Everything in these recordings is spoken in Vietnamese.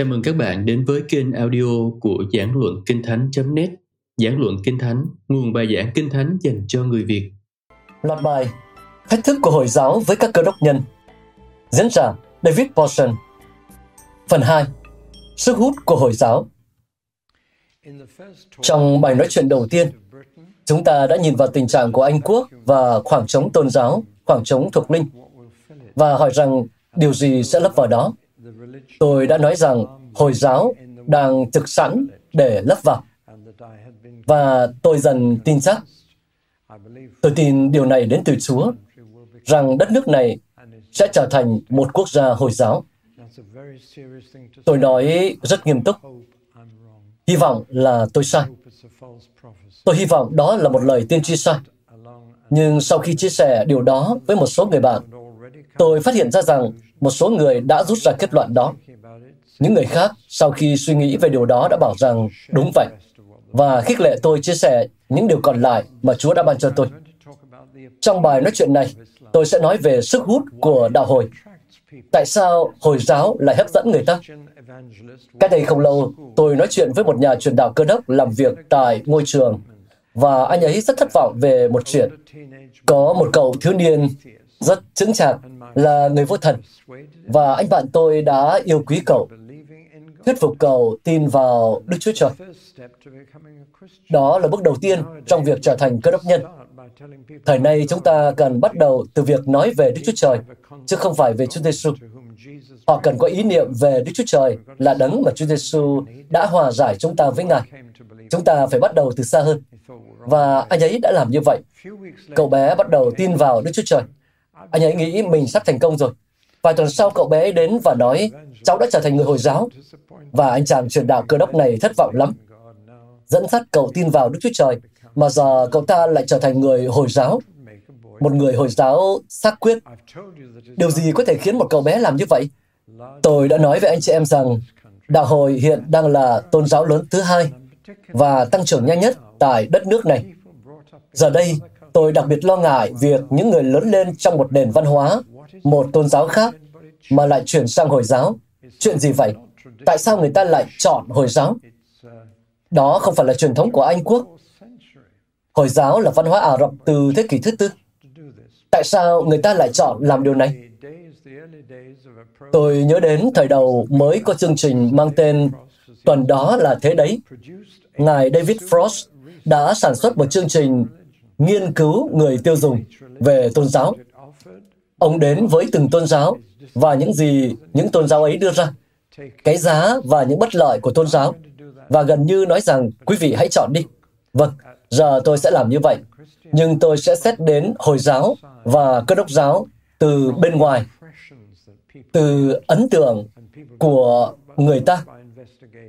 Chào mừng các bạn đến với kênh audio của Giảng Luận Kinh Thánh.net Giảng Luận Kinh Thánh, nguồn bài giảng Kinh Thánh dành cho người Việt. Loạt bài Thách thức của Hồi giáo với các cơ đốc nhân. Diễn giả David Paulson. Phần 2 Sức hút của Hồi giáo. Trong bài nói chuyện đầu tiên, chúng ta đã nhìn vào tình trạng của Anh Quốc và khoảng trống tôn giáo, khoảng trống thuộc linh, và hỏi rằng điều gì sẽ lấp vào đó. Tôi đã nói rằng Hồi giáo đang thực sẵn để lấp vào. Và tôi dần tin chắc. Tôi tin điều này đến từ Chúa, rằng đất nước này sẽ trở thành một quốc gia Hồi giáo. Tôi nói rất nghiêm túc. Hy vọng là tôi sai. Tôi hy vọng đó là một lời tiên tri sai. Nhưng sau khi chia sẻ điều đó với một số người bạn, tôi phát hiện ra rằng một số người đã rút ra kết luận đó. Những người khác, sau khi suy nghĩ về điều đó đã bảo rằng đúng vậy, và khích lệ tôi chia sẻ những điều còn lại mà Chúa đã ban cho tôi. Trong bài nói chuyện này, tôi sẽ nói về sức hút của đạo hồi. Tại sao Hồi giáo lại hấp dẫn người ta? Cách đây không lâu, tôi nói chuyện với một nhà truyền đạo cơ đốc làm việc tại ngôi trường, và anh ấy rất thất vọng về một chuyện. Có một cậu thiếu niên rất chững chạc là người vô thần, và anh bạn tôi đã yêu quý cậu, thuyết phục cậu tin vào Đức Chúa Trời. Đó là bước đầu tiên trong việc trở thành cơ đốc nhân. Thời nay chúng ta cần bắt đầu từ việc nói về Đức Chúa Trời, chứ không phải về Chúa Giêsu. Họ cần có ý niệm về Đức Chúa Trời là đấng mà Chúa Giêsu đã hòa giải chúng ta với Ngài. Chúng ta phải bắt đầu từ xa hơn. Và anh ấy đã làm như vậy. Cậu bé bắt đầu tin vào Đức Chúa Trời. Anh ấy nghĩ mình sắp thành công rồi. Vài tuần sau cậu bé ấy đến và nói, cháu đã trở thành người Hồi giáo. Và anh chàng truyền đạo cơ đốc này thất vọng lắm. Dẫn dắt cậu tin vào Đức Chúa Trời, mà giờ cậu ta lại trở thành người Hồi giáo. Một người Hồi giáo xác quyết. Điều gì có thể khiến một cậu bé làm như vậy? Tôi đã nói với anh chị em rằng, đạo hồi hiện đang là tôn giáo lớn thứ hai và tăng trưởng nhanh nhất tại đất nước này. Giờ đây, tôi đặc biệt lo ngại việc những người lớn lên trong một nền văn hóa, một tôn giáo khác, mà lại chuyển sang Hồi giáo. Chuyện gì vậy? Tại sao người ta lại chọn Hồi giáo? Đó không phải là truyền thống của Anh Quốc. Hồi giáo là văn hóa Ả Rập từ thế kỷ thứ tư. Tại sao người ta lại chọn làm điều này? Tôi nhớ đến thời đầu mới có chương trình mang tên Tuần đó là thế đấy. Ngài David Frost đã sản xuất một chương trình nghiên cứu người tiêu dùng về tôn giáo. Ông đến với từng tôn giáo và những gì những tôn giáo ấy đưa ra, cái giá và những bất lợi của tôn giáo, và gần như nói rằng quý vị hãy chọn đi. Vâng, giờ tôi sẽ làm như vậy, nhưng tôi sẽ xét đến Hồi giáo và Cơ đốc giáo từ bên ngoài, từ ấn tượng của người ta,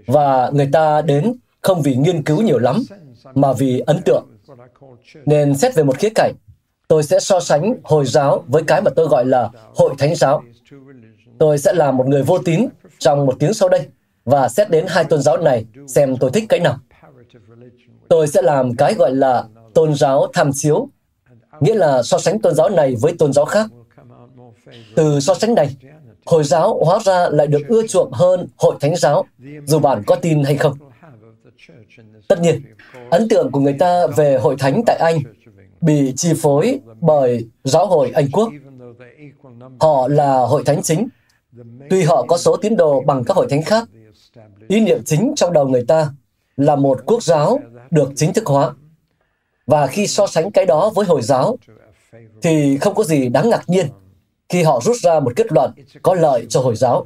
và người ta đến không vì nghiên cứu nhiều lắm, mà vì ấn tượng. Nên xét về một khía cạnh, tôi sẽ so sánh Hồi giáo với cái mà tôi gọi là Hội Thánh giáo. Tôi sẽ là một người vô tín trong một tiếng sau đây và xét đến hai tôn giáo này xem tôi thích cái nào. Tôi sẽ làm cái gọi là tôn giáo tham chiếu, nghĩa là so sánh tôn giáo này với tôn giáo khác. Từ so sánh này, Hồi giáo hóa ra lại được ưa chuộng hơn Hội Thánh giáo, dù bạn có tin hay không. Tất nhiên, ấn tượng của người ta về hội thánh tại Anh bị chi phối bởi giáo hội Anh Quốc. Họ là hội thánh chính. Tuy họ có số tín đồ bằng các hội thánh khác, ý niệm chính trong đầu người ta là một quốc giáo được chính thức hóa. Và khi so sánh cái đó với Hồi giáo, thì không có gì đáng ngạc nhiên khi họ rút ra một kết luận có lợi cho Hồi giáo.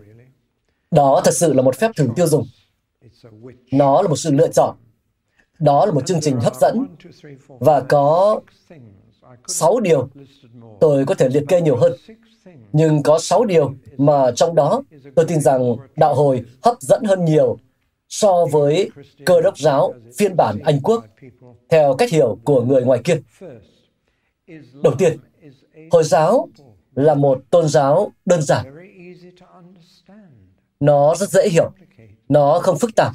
Đó thật sự là một phép thử tiêu dùng. Nó là một sự lựa chọn. Đó là một chương trình hấp dẫn và có 6 điều. Tôi có thể liệt kê nhiều hơn. Nhưng có 6 điều mà trong đó tôi tin rằng đạo hồi hấp dẫn hơn nhiều so với cơ đốc giáo phiên bản Anh Quốc theo cách hiểu của người ngoài kia. Đầu tiên, Hồi giáo là một tôn giáo đơn giản. Nó rất dễ hiểu. Nó không phức tạp.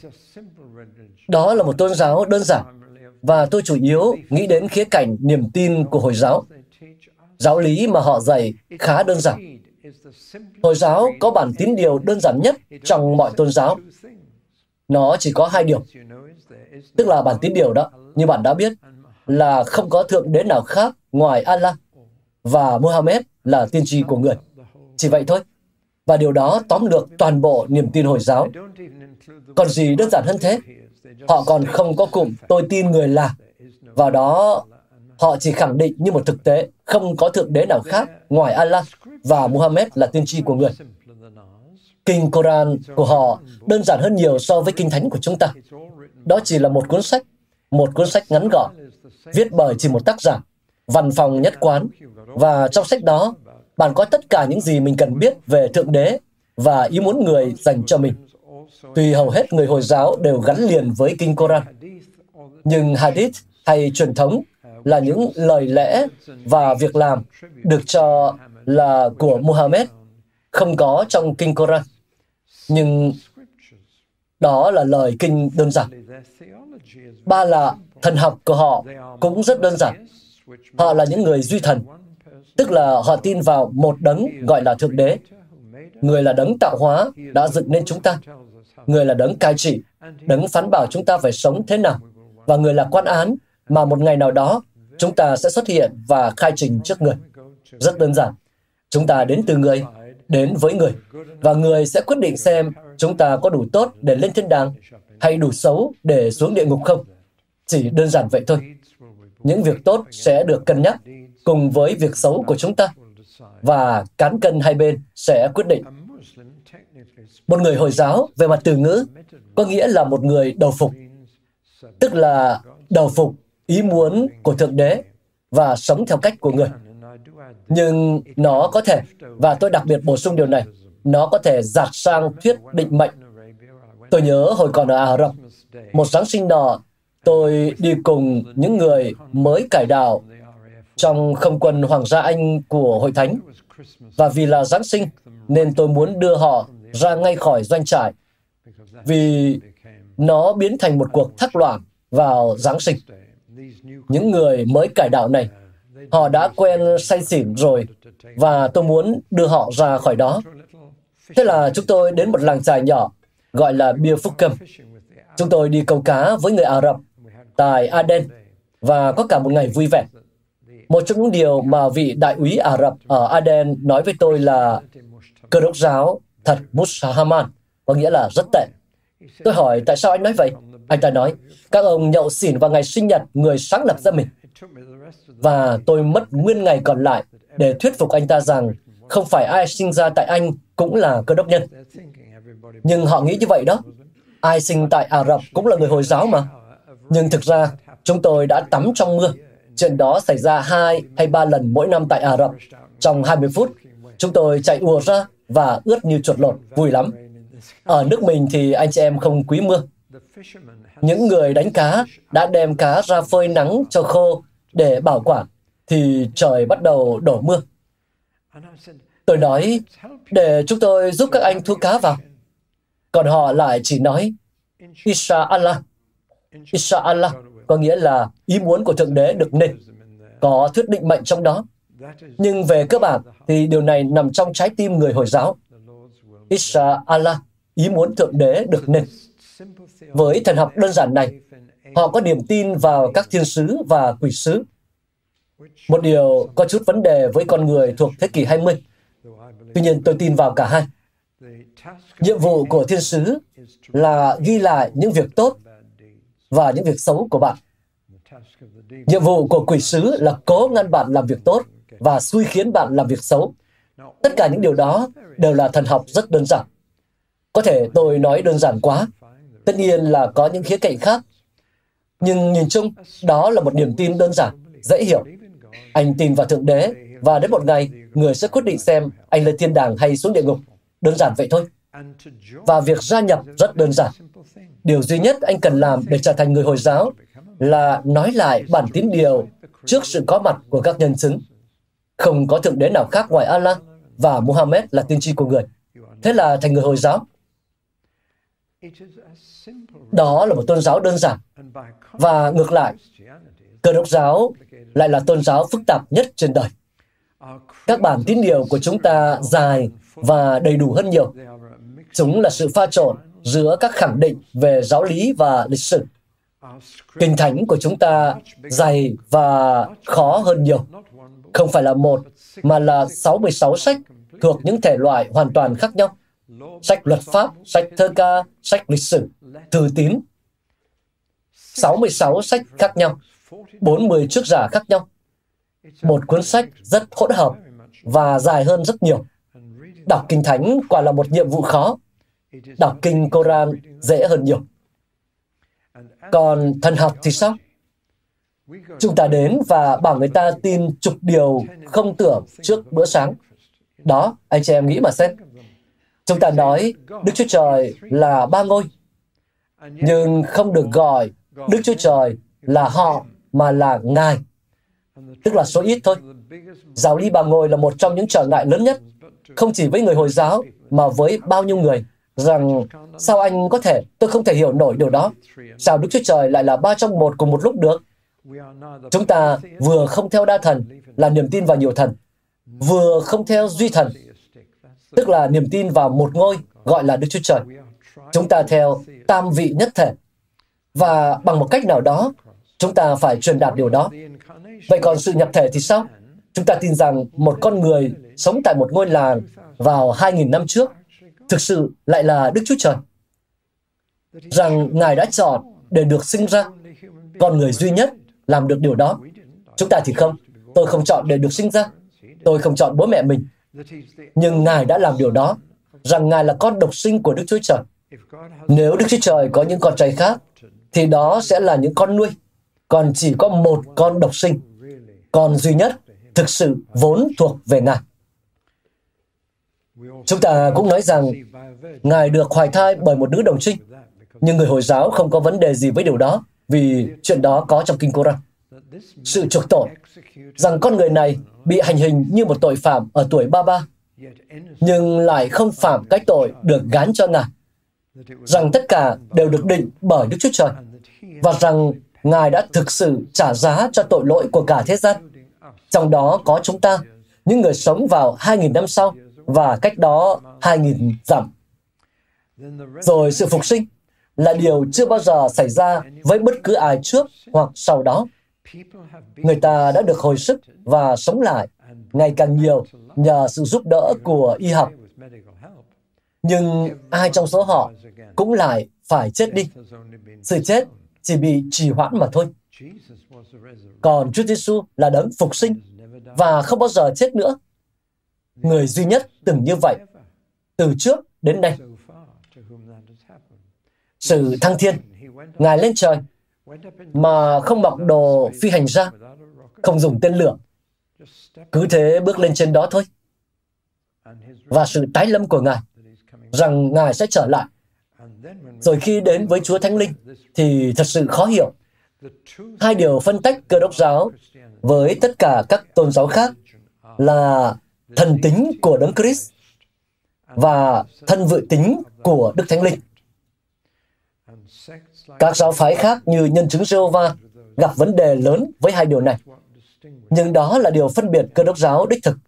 Đó là một tôn giáo đơn giản. Và tôi chủ yếu nghĩ đến khía cạnh niềm tin của Hồi giáo. Giáo lý mà họ dạy khá đơn giản. Hồi giáo có bản tín điều đơn giản nhất trong mọi tôn giáo. Nó chỉ có hai điều. Tức là bản tín điều đó, như bạn đã biết, là không có thượng đế nào khác ngoài Allah và Muhammad là tiên tri của người. Chỉ vậy thôi. Và điều đó tóm lược toàn bộ niềm tin Hồi giáo. Còn gì đơn giản hơn thế? Họ còn không có cụm tôi tin người là. Vào đó, họ chỉ khẳng định như một thực tế không có thượng đế nào khác ngoài Allah và Muhammad là tiên tri của người. Kinh Koran của họ đơn giản hơn nhiều so với kinh thánh của chúng ta. Đó chỉ là một cuốn sách, một cuốn sách ngắn gọn, viết bởi chỉ một tác giả, văn phòng nhất quán. Và trong sách đó, bạn có tất cả những gì mình cần biết về Thượng Đế và ý muốn người dành cho mình. Tuy hầu hết người Hồi giáo đều gắn liền với Kinh Koran, nhưng Hadith hay truyền thống là những lời lẽ và việc làm được cho là của Muhammad, không có trong Kinh Koran. Nhưng đó là lời kinh đơn giản. Ba là thần học của họ cũng rất đơn giản. Họ là những người duy thần, tức là họ tin vào một đấng gọi là Thượng Đế. Người là đấng tạo hóa đã dựng nên chúng ta. Người là đấng cai trị, đấng phán bảo chúng ta phải sống thế nào. Và người là quan án mà một ngày nào đó chúng ta sẽ xuất hiện và khai trình trước người. Rất đơn giản. Chúng ta đến từ người, đến với người, và người sẽ quyết định xem chúng ta có đủ tốt để lên thiên đàng hay đủ xấu để xuống địa ngục không. Chỉ đơn giản vậy thôi. Những việc tốt sẽ được cân nhắc cùng với việc xấu của chúng ta và cán cân hai bên sẽ quyết định. Một người Hồi giáo về mặt từ ngữ có nghĩa là một người đầu phục, tức là đầu phục ý muốn của Thượng Đế và sống theo cách của người. Nhưng nó có thể, và tôi đặc biệt bổ sung điều này, nó có thể giạt sang thuyết định mệnh. Tôi nhớ hồi còn ở Ả Rập, một Giáng sinh nọ, tôi đi cùng những người mới cải đạo trong không quân Hoàng gia Anh của Hội Thánh. Và vì là Giáng sinh, nên tôi muốn đưa họ ra ngay khỏi doanh trại, vì nó biến thành một cuộc thắc loạn vào Giáng sinh. Những người mới cải đạo này, họ đã quen say xỉn rồi, và tôi muốn đưa họ ra khỏi đó. Thế là chúng tôi đến một làng trài nhỏ, gọi là Bia Phúc Cầm. Chúng tôi đi câu cá với người Ả Rập tại Aden, và có cả một ngày vui vẻ. Một trong những điều mà vị đại úy Ả Rập ở Aden nói với tôi là cơ đốc giáo thật Musahaman, có nghĩa là rất tệ. Tôi hỏi tại sao anh nói vậy? Anh ta nói, các ông nhậu xỉn vào ngày sinh nhật người sáng lập ra mình. Và tôi mất nguyên ngày còn lại để thuyết phục anh ta rằng không phải ai sinh ra tại Anh cũng là cơ đốc nhân. Nhưng họ nghĩ như vậy đó. Ai sinh tại Ả Rập cũng là người Hồi giáo mà. Nhưng thực ra, chúng tôi đã tắm trong mưa. Chuyện đó xảy ra hai hay ba lần mỗi năm tại Ả Rập. Trong 20 phút, chúng tôi chạy ùa ra và ướt như chuột lột, vui lắm. Ở nước mình thì anh chị em không quý mưa. Những người đánh cá đã đem cá ra phơi nắng cho khô để bảo quản, thì trời bắt đầu đổ mưa. Tôi nói, để chúng tôi giúp các anh thu cá vào. Còn họ lại chỉ nói, Isha Allah. Isha Allah có nghĩa là ý muốn của Thượng Đế được nên. Có thuyết định mệnh trong đó. Nhưng về cơ bản thì điều này nằm trong trái tim người Hồi giáo. Isha Allah, ý muốn Thượng Đế được nên. Với thần học đơn giản này, họ có niềm tin vào các thiên sứ và quỷ sứ. Một điều có chút vấn đề với con người thuộc thế kỷ 20. Tuy nhiên tôi tin vào cả hai. Nhiệm vụ của thiên sứ là ghi lại những việc tốt và những việc xấu của bạn. Nhiệm vụ của quỷ sứ là cố ngăn bạn làm việc tốt và xui khiến bạn làm việc xấu. Tất cả những điều đó đều là thần học rất đơn giản. Có thể tôi nói đơn giản quá. Tất nhiên là có những khía cạnh khác. Nhưng nhìn chung, đó là một niềm tin đơn giản, dễ hiểu. Anh tin vào Thượng Đế, và đến một ngày, người sẽ quyết định xem anh lên thiên đàng hay xuống địa ngục. Đơn giản vậy thôi. Và việc gia nhập rất đơn giản. Điều duy nhất anh cần làm để trở thành người Hồi giáo là nói lại bản tín điều trước sự có mặt của các nhân chứng. Không có thượng đế nào khác ngoài Allah và Muhammad là tiên tri của người. Thế là thành người Hồi giáo. Đó là một tôn giáo đơn giản. Và ngược lại, cơ đốc giáo lại là tôn giáo phức tạp nhất trên đời. Các bản tín điều của chúng ta dài và đầy đủ hơn nhiều. Chúng là sự pha trộn giữa các khẳng định về giáo lý và lịch sử. Kinh thánh của chúng ta dày và khó hơn nhiều. Không phải là một, mà là 66 sách thuộc những thể loại hoàn toàn khác nhau. Sách luật pháp, sách thơ ca, sách lịch sử, thư tín. 66 sách khác nhau, 40 trước giả khác nhau. Một cuốn sách rất hỗn hợp và dài hơn rất nhiều. Đọc Kinh Thánh quả là một nhiệm vụ khó. Đọc Kinh Koran dễ hơn nhiều. Còn thần học thì sao? Chúng ta đến và bảo người ta tin chục điều không tưởng trước bữa sáng. Đó, anh chị em nghĩ mà xem. Chúng ta nói Đức Chúa Trời là ba ngôi, nhưng không được gọi Đức Chúa Trời là họ mà là Ngài, tức là số ít thôi. Giáo lý ba ngôi là một trong những trở ngại lớn nhất, không chỉ với người Hồi giáo mà với bao nhiêu người rằng sao anh có thể, tôi không thể hiểu nổi điều đó. Sao Đức Chúa Trời lại là ba trong một cùng một lúc được? Chúng ta vừa không theo đa thần là niềm tin vào nhiều thần, vừa không theo duy thần, tức là niềm tin vào một ngôi gọi là Đức Chúa Trời. Chúng ta theo tam vị nhất thể. Và bằng một cách nào đó, chúng ta phải truyền đạt điều đó. Vậy còn sự nhập thể thì sao? Chúng ta tin rằng một con người sống tại một ngôi làng vào 2.000 năm trước thực sự lại là Đức Chúa Trời. Rằng Ngài đã chọn để được sinh ra. Con người duy nhất làm được điều đó. Chúng ta thì không. Tôi không chọn để được sinh ra. Tôi không chọn bố mẹ mình. Nhưng Ngài đã làm điều đó, rằng Ngài là con độc sinh của Đức Chúa Trời. Nếu Đức Chúa Trời có những con trai khác, thì đó sẽ là những con nuôi. Còn chỉ có một con độc sinh, con duy nhất, thực sự vốn thuộc về Ngài. Chúng ta cũng nói rằng Ngài được hoài thai bởi một nữ đồng trinh, nhưng người Hồi giáo không có vấn đề gì với điều đó, vì chuyện đó có trong Kinh Koran. Sự chuộc tội, rằng con người này bị hành hình như một tội phạm ở tuổi 33, nhưng lại không phạm cái tội được gán cho Ngài, rằng tất cả đều được định bởi Đức Chúa Trời, và rằng Ngài đã thực sự trả giá cho tội lỗi của cả thế gian. Trong đó có chúng ta, những người sống vào 2.000 năm sau và cách đó 2.000 dặm. Rồi sự phục sinh là điều chưa bao giờ xảy ra với bất cứ ai trước hoặc sau đó. Người ta đã được hồi sức và sống lại ngày càng nhiều nhờ sự giúp đỡ của y học. Nhưng ai trong số họ cũng lại phải chết đi. Sự chết chỉ bị trì hoãn mà thôi. Còn Chúa Giêsu là đấng phục sinh và không bao giờ chết nữa. Người duy nhất từng như vậy từ trước đến nay. Sự thăng thiên, Ngài lên trời mà không mặc đồ phi hành ra, không dùng tên lửa. Cứ thế bước lên trên đó thôi. Và sự tái lâm của Ngài, rằng Ngài sẽ trở lại. Rồi khi đến với Chúa Thánh Linh, thì thật sự khó hiểu. Hai điều phân tách cơ đốc giáo với tất cả các tôn giáo khác là thần tính của Đấng Christ và thân vự tính của Đức Thánh Linh. Các giáo phái khác như nhân chứng Jehovah gặp vấn đề lớn với hai điều này. Nhưng đó là điều phân biệt cơ đốc giáo đích thực.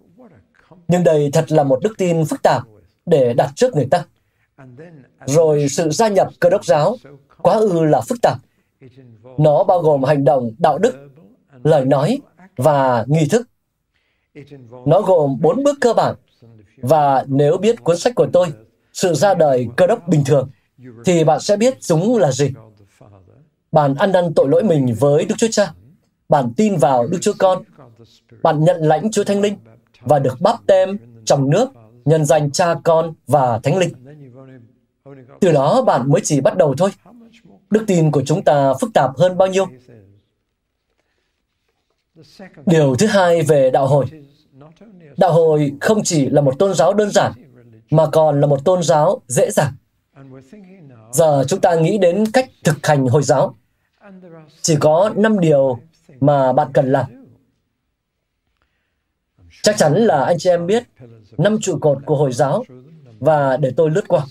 Nhưng đây thật là một đức tin phức tạp để đặt trước người ta. Rồi sự gia nhập cơ đốc giáo quá ư là phức tạp. Nó bao gồm hành động đạo đức, lời nói và nghi thức. Nó gồm bốn bước cơ bản. Và nếu biết cuốn sách của tôi, Sự ra đời cơ đốc bình thường, thì bạn sẽ biết chúng là gì. Bạn ăn năn tội lỗi mình với Đức Chúa Cha. Bạn tin vào Đức Chúa Con. Bạn nhận lãnh Chúa Thánh Linh và được bắp tem trong nước, nhân danh Cha Con và Thánh Linh. Từ đó bạn mới chỉ bắt đầu thôi. Đức tin của chúng ta phức tạp hơn bao nhiêu? Điều thứ hai về đạo hồi. Đạo hồi không chỉ là một tôn giáo đơn giản, mà còn là một tôn giáo dễ dàng. Giờ chúng ta nghĩ đến cách thực hành Hồi giáo. Chỉ có 5 điều mà bạn cần làm. Chắc chắn là anh chị em biết năm trụ cột của Hồi giáo và để tôi lướt qua.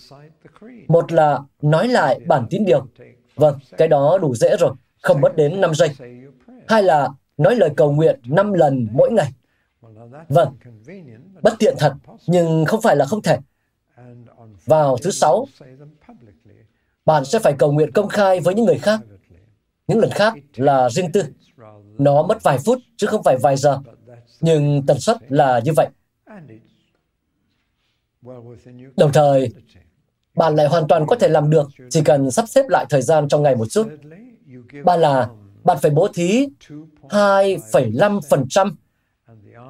Một là nói lại bản tín điều. Vâng, cái đó đủ dễ rồi, không mất đến 5 giây. Hai là nói lời cầu nguyện 5 lần mỗi ngày. Vâng, bất tiện thật, nhưng không phải là không thể. Vào thứ sáu, bạn sẽ phải cầu nguyện công khai với những người khác. Những lần khác là riêng tư. Nó mất vài phút chứ không phải vài giờ. Nhưng tần suất là như vậy. Đồng thời, bạn lại hoàn toàn có thể làm được chỉ cần sắp xếp lại thời gian trong ngày một chút. Ba là bạn phải bố thí 2,5%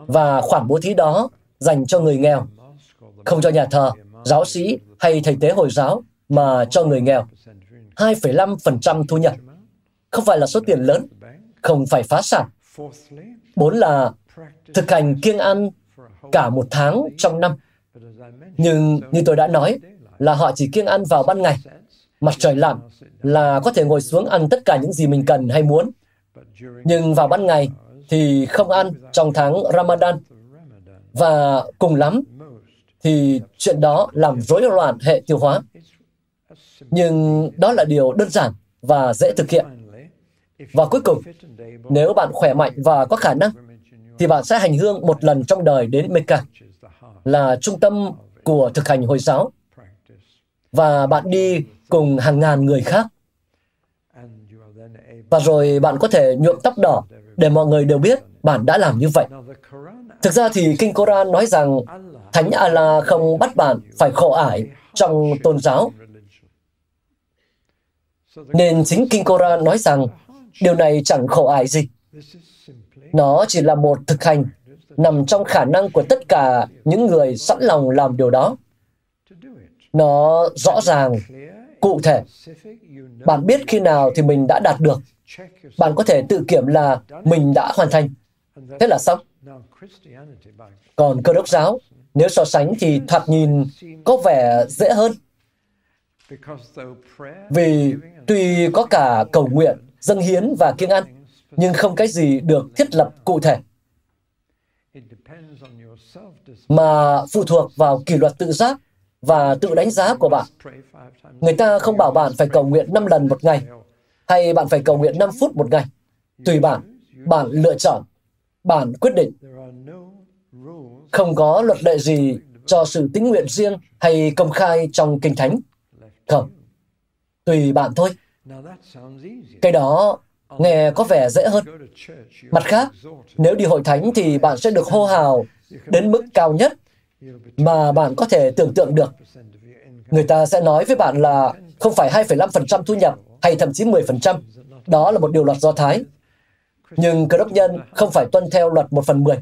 và khoản bố thí đó dành cho người nghèo, không cho nhà thờ, giáo sĩ hay thầy tế Hồi giáo mà cho người nghèo. 2,5% thu nhập. Không phải là số tiền lớn, không phải phá sản. Bốn là thực hành kiêng ăn cả một tháng trong năm. Nhưng như tôi đã nói, là họ chỉ kiêng ăn vào ban ngày. Mặt trời lặn là có thể ngồi xuống ăn tất cả những gì mình cần hay muốn. Nhưng vào ban ngày thì không ăn trong tháng Ramadan. Và cùng lắm thì chuyện đó làm rối loạn hệ tiêu hóa. Nhưng đó là điều đơn giản và dễ thực hiện. Và cuối cùng, nếu bạn khỏe mạnh và có khả năng, thì bạn sẽ hành hương một lần trong đời đến Mecca, là trung tâm của thực hành Hồi giáo. Và bạn đi cùng hàng ngàn người khác. Và rồi bạn có thể nhuộm tóc đỏ để mọi người đều biết bạn đã làm như vậy. Thực ra thì Kinh Koran nói rằng Thánh Allah không bắt bạn phải khổ ải trong tôn giáo. Nên chính Kinh Koran nói rằng điều này chẳng khổ ải gì. Nó chỉ là một thực hành nằm trong khả năng của tất cả những người sẵn lòng làm điều đó. Nó rõ ràng, cụ thể. Bạn biết khi nào thì mình đã đạt được. Bạn có thể tự kiểm là mình đã hoàn thành. Thế là xong. Còn cơ đốc giáo, nếu so sánh thì thoạt nhìn có vẻ dễ hơn. Vì tuy có cả cầu nguyện, dâng hiến và kiêng ăn, nhưng không cái gì được thiết lập cụ thể. Mà phụ thuộc vào kỷ luật tự giác và tự đánh giá của bạn. Người ta không bảo bạn phải cầu nguyện 5 lần một ngày, hay bạn phải cầu nguyện 5 phút một ngày. Tùy bạn, bạn lựa chọn, bạn quyết định. Không có luật lệ gì cho sự tính nguyện riêng hay công khai trong Kinh Thánh. Không. Tùy bạn thôi. Cái đó nghe có vẻ dễ hơn. Mặt khác, nếu đi hội thánh thì bạn sẽ được hô hào đến mức cao nhất mà bạn có thể tưởng tượng được. Người ta sẽ nói với bạn là không phải 2,5% thu nhập hay thậm chí 10%. Đó là một điều luật Do Thái. Nhưng cơ đốc nhân không phải tuân theo luật 1 phần 10.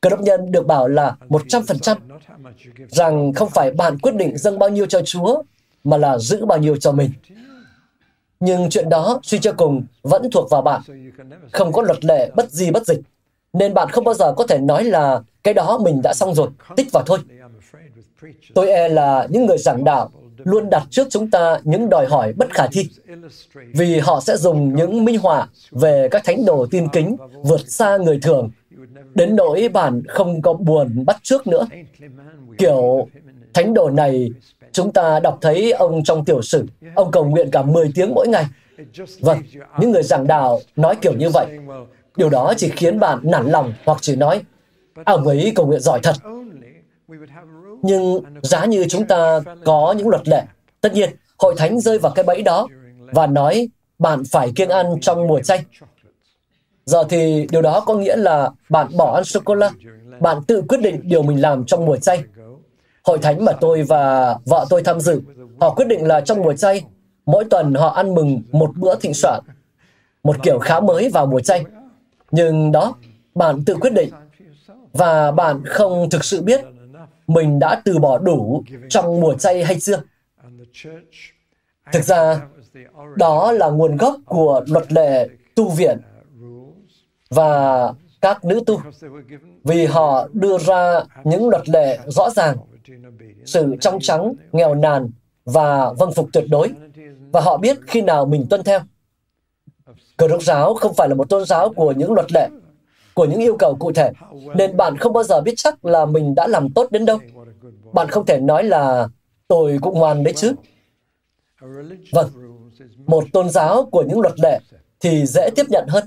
Cơ đốc nhân được bảo là 100%, rằng không phải bạn quyết định dâng bao nhiêu cho Chúa, mà là giữ bao nhiêu cho mình. Nhưng chuyện đó, suy cho cùng, vẫn thuộc vào bạn. Không có luật lệ bất di bất dịch. Nên bạn không bao giờ có thể nói là cái đó mình đã xong rồi, tích vào thôi. Tôi e là những người giảng đạo luôn đặt trước chúng ta những đòi hỏi bất khả thi, vì họ sẽ dùng những minh họa về các thánh đồ tin kính vượt xa người thường, đến nỗi bạn không có buồn bắt trước nữa. Kiểu thánh đồ này, chúng ta đọc thấy ông trong tiểu sử, ông cầu nguyện cả 10 tiếng mỗi ngày. Vâng, những người giảng đạo nói kiểu như vậy. Điều đó chỉ khiến bạn nản lòng hoặc chỉ nói, ông ấy cầu nguyện giỏi thật. Nhưng giá như chúng ta có những luật lệ, tất nhiên, hội thánh rơi vào cái bẫy đó và nói bạn phải kiêng ăn trong mùa chay. Giờ thì điều đó có nghĩa là bạn bỏ ăn sô-cô-la, bạn tự quyết định điều mình làm trong mùa chay. Hội thánh mà tôi và vợ tôi tham dự, họ quyết định là trong mùa chay, mỗi tuần họ ăn mừng một bữa thịnh soạn, một kiểu khá mới vào mùa chay. Nhưng đó, bạn tự quyết định và bạn không thực sự biết mình đã từ bỏ đủ trong mùa chay hay chưa. Thực ra, đó là nguồn gốc của luật lệ tu viện và các nữ tu, vì họ đưa ra những luật lệ rõ ràng, sự trong trắng, nghèo nàn và vâng phục tuyệt đối, và họ biết khi nào mình tuân theo. Cơ đốc giáo không phải là một tôn giáo của những luật lệ, của những yêu cầu cụ thể, nên bạn không bao giờ biết chắc là mình đã làm tốt đến đâu. Bạn không thể nói là tôi cũng ngoan đấy chứ. Vâng, một tôn giáo của những luật lệ thì dễ tiếp nhận hơn.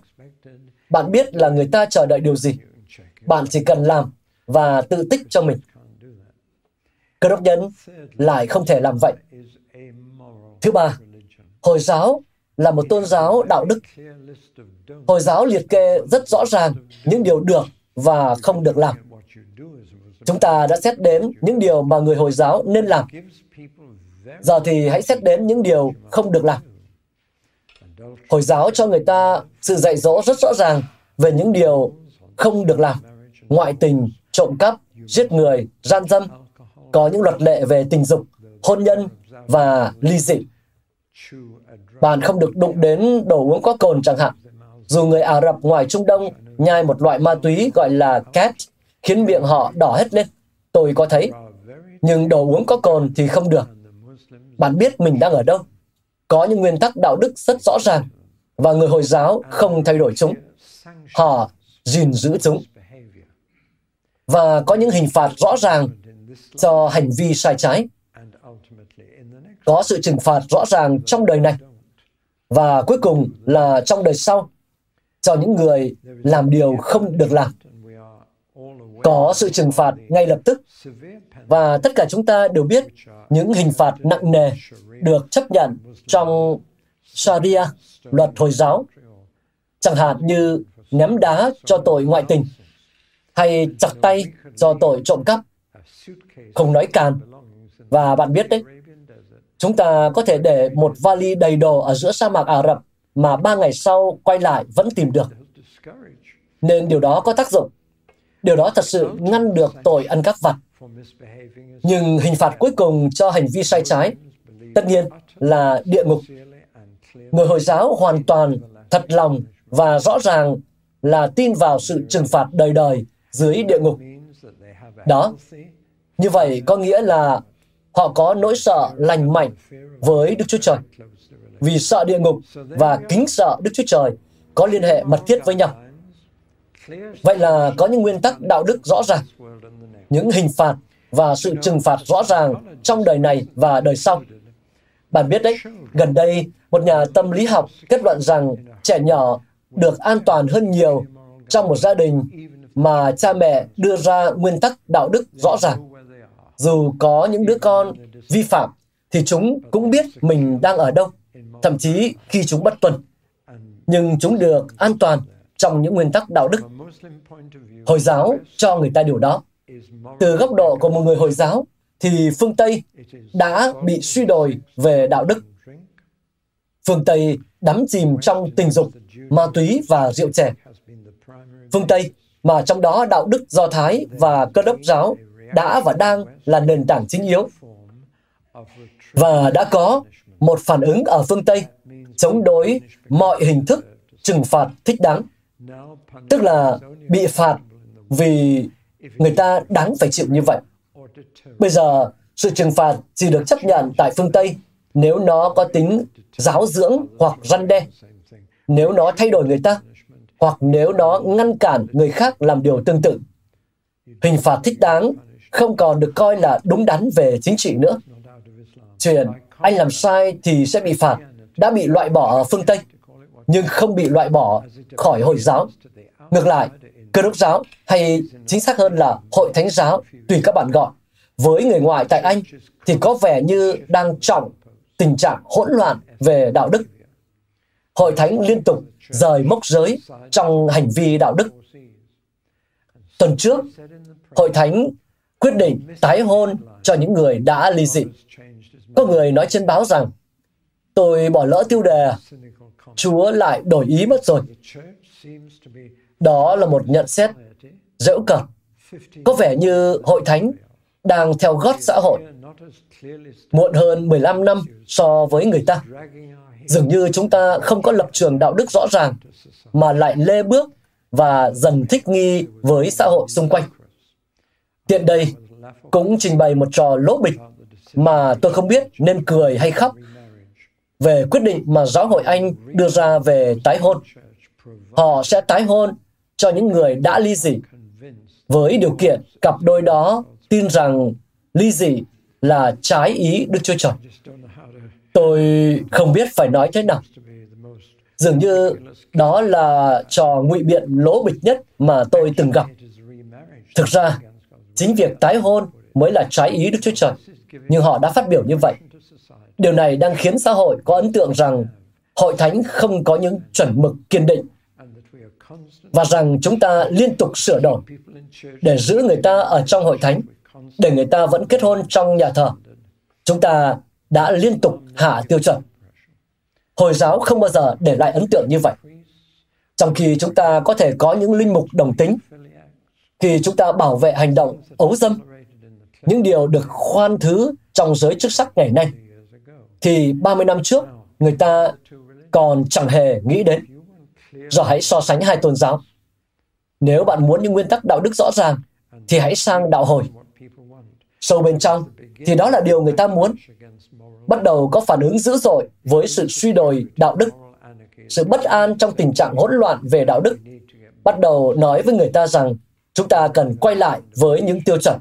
Bạn biết là người ta chờ đợi điều gì. bạn chỉ cần làm và tự tích cho mình. Cơ đốc nhân lại không thể làm vậy. Thứ ba, Hồi giáo là một tôn giáo đạo đức. Hồi giáo liệt kê rất rõ ràng những điều được và không được làm. Chúng ta đã xét đến những điều mà người Hồi giáo nên làm. Giờ thì hãy xét đến những điều không được làm. Hồi giáo cho người ta sự dạy dỗ rất rõ ràng về những điều không được làm. Ngoại tình, trộm cắp, giết người, gian dâm, có những luật lệ về tình dục, hôn nhân và ly dị. Bạn không được đụng đến đồ uống có cồn chẳng hạn. Dù người Ả Rập ngoài Trung Đông nhai một loại ma túy gọi là cat, khiến miệng họ đỏ hết lên. Tôi có thấy. Nhưng đồ uống có cồn thì không được. Bạn biết mình đang ở đâu. Có những nguyên tắc đạo đức rất rõ ràng và người Hồi giáo không thay đổi chúng. Họ gìn giữ chúng. Và có những hình phạt rõ ràng cho hành vi sai trái. Có sự trừng phạt rõ ràng trong đời này. Và cuối cùng là trong đời sau cho những người làm điều không được làm. Có sự trừng phạt ngay lập tức. Và tất cả chúng ta đều biết những hình phạt nặng nề được chấp nhận trong Sharia, luật Hồi giáo, chẳng hạn như ném đá cho tội ngoại tình, hay chặt tay do tội trộm cắp, không nói càn. Và bạn biết đấy, chúng ta có thể để một vali đầy đồ ở giữa sa mạc Ả Rập mà ba ngày sau quay lại vẫn tìm được. Nên điều đó có tác dụng. Điều đó thật sự ngăn được tội ăn cắp vặt. Nhưng hình phạt cuối cùng cho hành vi sai trái, tất nhiên là địa ngục. Người Hồi giáo hoàn toàn thật lòng và rõ ràng là tin vào sự trừng phạt đời đời dưới địa ngục. Đó, như vậy có nghĩa là họ có nỗi sợ lành mạnh với Đức Chúa Trời. Vì sợ địa ngục và kính sợ Đức Chúa Trời có liên hệ mật thiết với nhau. Vậy là có những nguyên tắc đạo đức rõ ràng, những hình phạt và sự trừng phạt rõ ràng trong đời này và đời sau. Bạn biết đấy, gần đây một nhà tâm lý học kết luận rằng trẻ nhỏ được an toàn hơn nhiều trong một gia đình mà cha mẹ đưa ra nguyên tắc đạo đức rõ ràng. Dù có những đứa con vi phạm, thì chúng cũng biết mình đang ở đâu, thậm chí khi chúng bất tuân. Nhưng chúng được an toàn trong những nguyên tắc đạo đức. Hồi giáo cho người ta điều đó. Từ góc độ của một người Hồi giáo, thì phương Tây đã bị suy đồi về đạo đức. Phương Tây đắm chìm trong tình dục, ma túy và rượu chè. Phương Tây, mà trong đó đạo đức Do Thái và cơ đốc giáo đã và đang là nền tảng chính yếu. Và đã có một phản ứng ở phương Tây chống đối mọi hình thức trừng phạt thích đáng. Tức là bị phạt vì người ta đáng phải chịu như vậy. Bây giờ, sự trừng phạt chỉ được chấp nhận tại phương Tây nếu nó có tính giáo dưỡng hoặc răn đe, nếu nó thay đổi người ta, hoặc nếu nó ngăn cản người khác làm điều tương tự. Hình phạt thích đáng không còn được coi là đúng đắn về chính trị nữa. Chuyện anh làm sai thì sẽ bị phạt đã bị loại bỏ ở phương Tây, nhưng không bị loại bỏ khỏi Hồi giáo. Ngược lại, cơ đốc giáo hay chính xác hơn là hội thánh giáo, tùy các bạn gọi, với người ngoại tại Anh thì có vẻ như đang trọng tình trạng hỗn loạn về đạo đức. Hội thánh liên tục rời mốc giới trong hành vi đạo đức. Tuần trước, Hội thánh quyết định tái hôn cho những người đã ly dị. Có người nói trên báo rằng, tôi bỏ lỡ tiêu đề, Chúa lại đổi ý mất rồi. Đó là một nhận xét dễu cợt. Có vẻ như hội thánh đang theo gót xã hội, muộn hơn 15 năm so với người ta. Dường như chúng ta không có lập trường đạo đức rõ ràng, mà lại lê bước và dần thích nghi với xã hội xung quanh. Tiện đây cũng trình bày một trò lỗ bịch mà tôi không biết nên cười hay khóc về quyết định mà giáo hội Anh đưa ra về tái hôn. Họ sẽ tái hôn cho những người đã ly dị với điều kiện cặp đôi đó tin rằng ly dị là trái ý Đức Chúa Trời. Tôi không biết phải nói thế nào. Dường như đó là trò ngụy biện lỗ bịch nhất mà tôi từng gặp. Thực ra, chính việc tái hôn mới là trái ý Đức Chúa Trời. Nhưng họ đã phát biểu như vậy. Điều này đang khiến xã hội có ấn tượng rằng hội thánh không có những chuẩn mực kiên định và rằng chúng ta liên tục sửa đổi để giữ người ta ở trong hội thánh, để người ta vẫn kết hôn trong nhà thờ. Chúng ta đã liên tục hạ tiêu chuẩn. Hồi giáo không bao giờ để lại ấn tượng như vậy. Trong khi chúng ta có thể có những linh mục đồng tính, khi chúng ta bảo vệ hành động ấu dâm, những điều được khoan thứ trong giới chức sắc ngày nay, thì 30 năm trước, người ta còn chẳng hề nghĩ đến. Giờ hãy so sánh hai tôn giáo. Nếu bạn muốn những nguyên tắc đạo đức rõ ràng, thì hãy sang đạo hồi. Sâu bên trong, thì đó là điều người ta muốn. Bắt đầu có phản ứng dữ dội với sự suy đồi đạo đức, sự bất an trong tình trạng hỗn loạn về đạo đức. Bắt đầu nói với người ta rằng chúng ta cần quay lại với những tiêu chuẩn.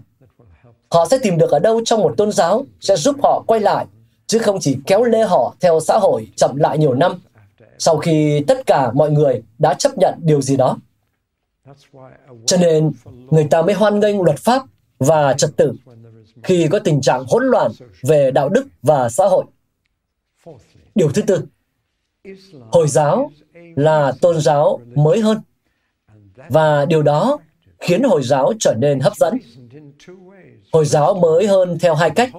Họ sẽ tìm được ở đâu trong một tôn giáo sẽ giúp họ quay lại, chứ không chỉ kéo lê họ theo xã hội chậm lại nhiều năm sau khi tất cả mọi người đã chấp nhận điều gì đó. Cho nên, người ta mới hoan nghênh luật pháp và trật tự khi có tình trạng hỗn loạn về đạo đức và xã hội. Điều thứ tư, Hồi giáo là tôn giáo mới hơn và điều đó khiến Hồi giáo trở nên hấp dẫn. Hồi giáo mới hơn theo hai cách.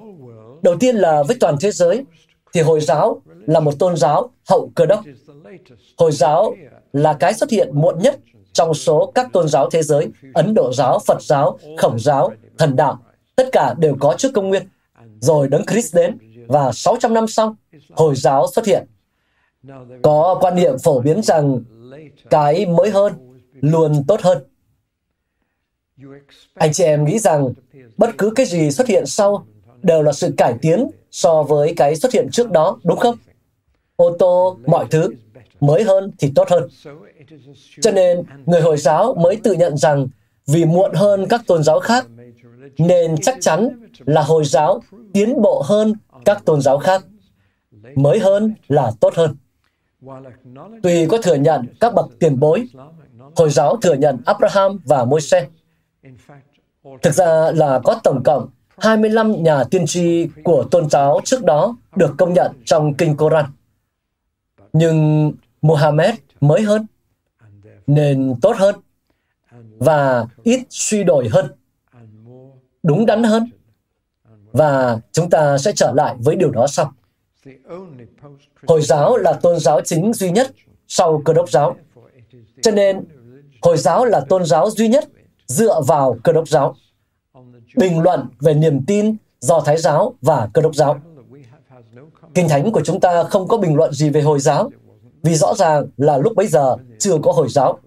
Đầu tiên là với toàn thế giới, thì Hồi giáo là một tôn giáo hậu cơ đốc. Hồi giáo là cái xuất hiện muộn nhất trong số các tôn giáo thế giới, Ấn Độ giáo, Phật giáo, Khổng giáo, Thần đạo, tất cả đều có trước công nguyên. Rồi Đấng Christ đến và 600 năm sau, Hồi giáo xuất hiện. Có quan niệm phổ biến rằng cái mới hơn luôn tốt hơn. Anh chị em nghĩ rằng bất cứ cái gì xuất hiện sau đều là sự cải tiến so với cái xuất hiện trước đó, đúng không? Ô tô, mọi thứ, mới hơn thì tốt hơn. Cho nên, người Hồi giáo mới tự nhận rằng vì muộn hơn các tôn giáo khác, nên chắc chắn là Hồi giáo tiến bộ hơn các tôn giáo khác. Mới hơn là tốt hơn. Tuy có thừa nhận các bậc tiền bối, Hồi giáo thừa nhận Abraham và Môi-se. Thực ra là có tổng cộng 25 nhà tiên tri của tôn giáo trước đó được công nhận trong Kinh Koran. Nhưng Muhammad mới hơn, nên tốt hơn và ít suy đổi hơn, đúng đắn hơn. Và chúng ta sẽ trở lại với điều đó sau. Hồi giáo là tôn giáo chính duy nhất sau cơ đốc giáo. Cho nên, Hồi giáo là tôn giáo duy nhất dựa vào cơ đốc giáo. Bình luận về niềm tin do Thái giáo và cơ đốc giáo. Kinh thánh của chúng ta không có bình luận gì về Hồi giáo, vì rõ ràng là lúc bấy giờ chưa có Hồi giáo.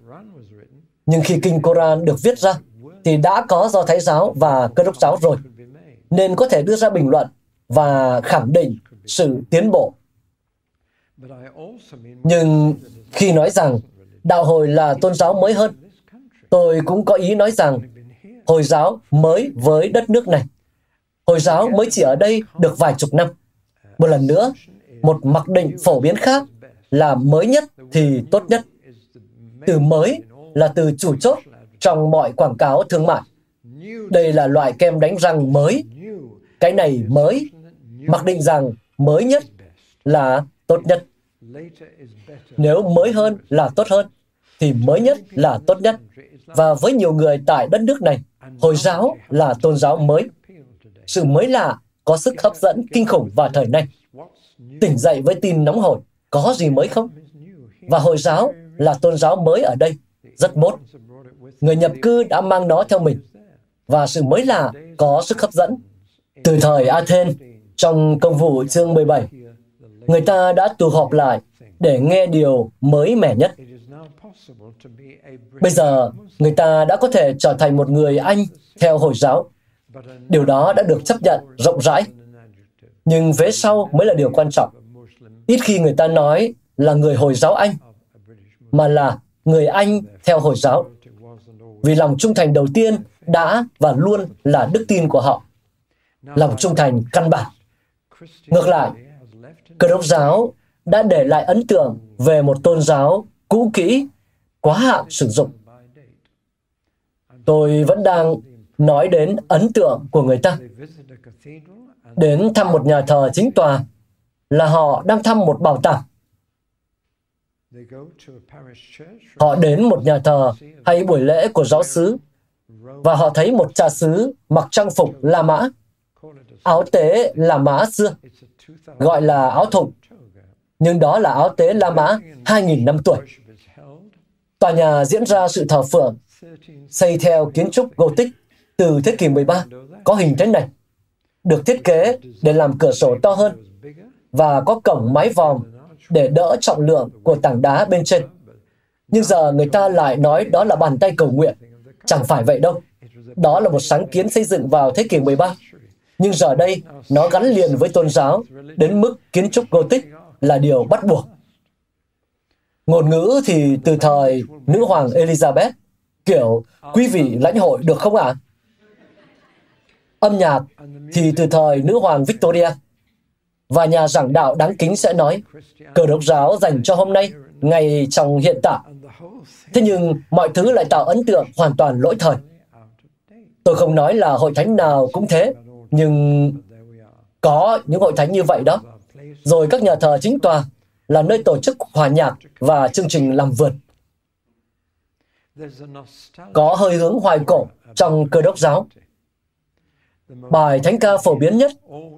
Nhưng khi Kinh Koran được viết ra, thì đã có do Thái giáo và cơ đốc giáo rồi, nên có thể đưa ra bình luận và khẳng định sự tiến bộ. Nhưng khi nói rằng đạo hồi là tôn giáo mới hơn, tôi cũng có ý nói rằng Hồi giáo mới với đất nước này. Hồi giáo mới chỉ ở đây được vài chục năm. Một lần nữa, một mặc định phổ biến khác là mới nhất thì tốt nhất. Từ mới là từ chủ chốt trong mọi quảng cáo thương mại. Đây là loại kem đánh răng mới. Cái này mới, mặc định rằng mới nhất là tốt nhất. Nếu mới hơn là tốt hơn, thì mới nhất là tốt nhất. Và với nhiều người tại đất nước này, Hồi giáo là tôn giáo mới. Sự mới lạ có sức hấp dẫn kinh khủng vào thời nay. Tỉnh dậy với tin nóng hổi, có gì mới không? Và Hồi giáo là tôn giáo mới ở đây, rất mốt. Người nhập cư đã mang nó theo mình. Và sự mới lạ có sức hấp dẫn. Từ thời Athens, trong công vụ chương 17, người ta đã tụ họp lại để nghe điều mới mẻ nhất. Bây giờ, người ta đã có thể trở thành một người Anh theo Hồi giáo. Điều đó đã được chấp nhận rộng rãi. Nhưng vế sau mới là điều quan trọng. Ít khi người ta nói là người Hồi giáo Anh, mà là người Anh theo Hồi giáo. Vì lòng trung thành đầu tiên đã và luôn là đức tin của họ. Lòng trung thành căn bản. Ngược lại, cơ đốc giáo đã để lại ấn tượng về một tôn giáo cũ kỹ, quá hạn sử dụng. tôi vẫn đang nói đến ấn tượng của người ta. Đến thăm một nhà thờ chính tòa là họ đang thăm một bảo tàng. Họ đến một nhà thờ hay buổi lễ của giáo sứ và họ thấy một cha xứ mặc trang phục La Mã, áo tế La Mã xưa, gọi là áo thụng. Nhưng đó là áo tế La Mã 2.000 năm tuổi. Tòa nhà diễn ra sự thờ phượng, xây theo kiến trúc Gothic từ thế kỷ 13, có hình thế này, được thiết kế để làm cửa sổ to hơn và có cổng mái vòm để đỡ trọng lượng của tảng đá bên trên. Nhưng giờ người ta lại nói đó là bàn tay cầu nguyện. Chẳng phải vậy đâu. Đó là một sáng kiến xây dựng vào thế kỷ 13. Nhưng giờ đây, nó gắn liền với tôn giáo đến mức kiến trúc Gothic là điều bắt buộc. Ngôn ngữ thì từ thời nữ hoàng Elizabeth, kiểu quý vị lãnh hội được không ạ? À? Âm nhạc thì từ thời nữ hoàng Victoria, và nhà giảng đạo đáng kính sẽ nói, cờ đốc giáo dành cho hôm nay, ngay trong hiện tại. Thế nhưng mọi thứ lại tạo ấn tượng hoàn toàn lỗi thời. Tôi không nói là hội thánh nào cũng thế, nhưng có những hội thánh như vậy đó. Rồi các nhà thờ chính tòa là nơi tổ chức hòa nhạc và chương trình làm vườn. Có hơi hướng hoài cổ trong cơ đốc giáo. Bài thánh ca phổ biến nhất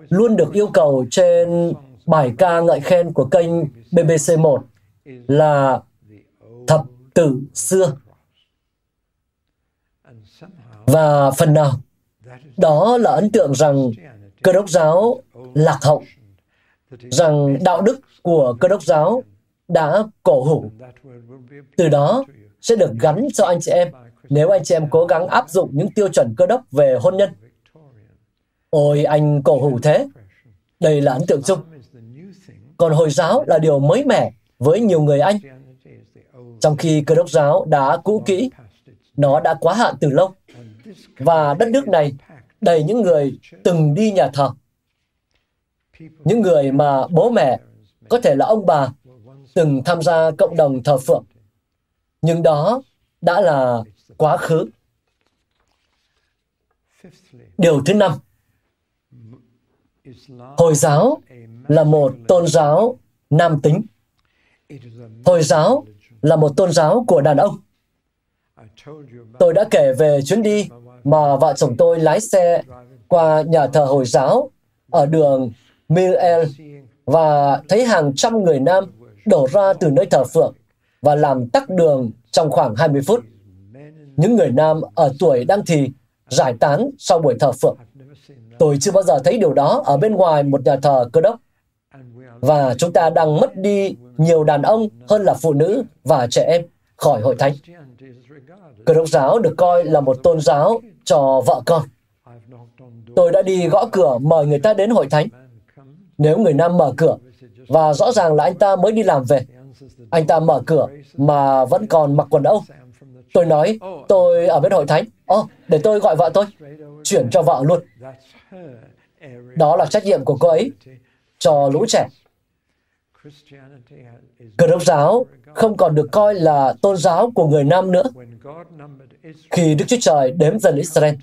luôn được yêu cầu trên bài ca ngợi khen của kênh BBC1 là thập tử xưa. Và phần nào, đó là ấn tượng rằng cơ đốc giáo lạc hậu, rằng đạo đức của cơ đốc giáo đã cổ hủ. Từ đó sẽ được gắn cho anh chị em nếu anh chị em cố gắng áp dụng những tiêu chuẩn cơ đốc về hôn nhân. Ôi, anh cổ hủ thế. Đây là ấn tượng chung. Còn Hồi giáo là điều mới mẻ với nhiều người Anh. Trong khi cơ đốc giáo đã cũ kỹ, nó đã quá hạn từ lâu. Và đất nước này đầy những người từng đi nhà thờ. Những người mà bố mẹ, có thể là ông bà, từng tham gia cộng đồng thờ phượng. Nhưng đó đã là quá khứ. Điều thứ năm, Hồi giáo là một tôn giáo nam tính. Hồi giáo là một tôn giáo của đàn ông. Tôi đã kể về chuyến đi mà vợ chồng tôi lái xe qua nhà thờ Hồi giáo ở đường Mir El và thấy hàng trăm người nam đổ ra từ nơi thờ phượng và làm tắc đường trong khoảng 20 phút. Những người nam ở tuổi đang thì giải tán sau buổi thờ phượng. Tôi chưa bao giờ thấy điều đó ở bên ngoài một nhà thờ cơ đốc. Và chúng ta đang mất đi nhiều đàn ông hơn là phụ nữ và trẻ em khỏi hội thánh. Cơ đốc giáo được coi là một tôn giáo cho vợ con. Tôi đã đi gõ cửa mời người ta đến hội thánh. Nếu người nam mở cửa, và rõ ràng là anh ta mới đi làm về, anh ta mở cửa mà vẫn còn mặc quần âu. Tôi nói, tôi ở bên hội thánh. Ồ, oh, để tôi gọi vợ tôi. Chuyển cho vợ luôn. Đó là trách nhiệm của cô ấy cho lũ trẻ. Cơ đốc giáo không còn được coi là tôn giáo của người nam nữa. Khi Đức Chúa Trời đếm dân Israel,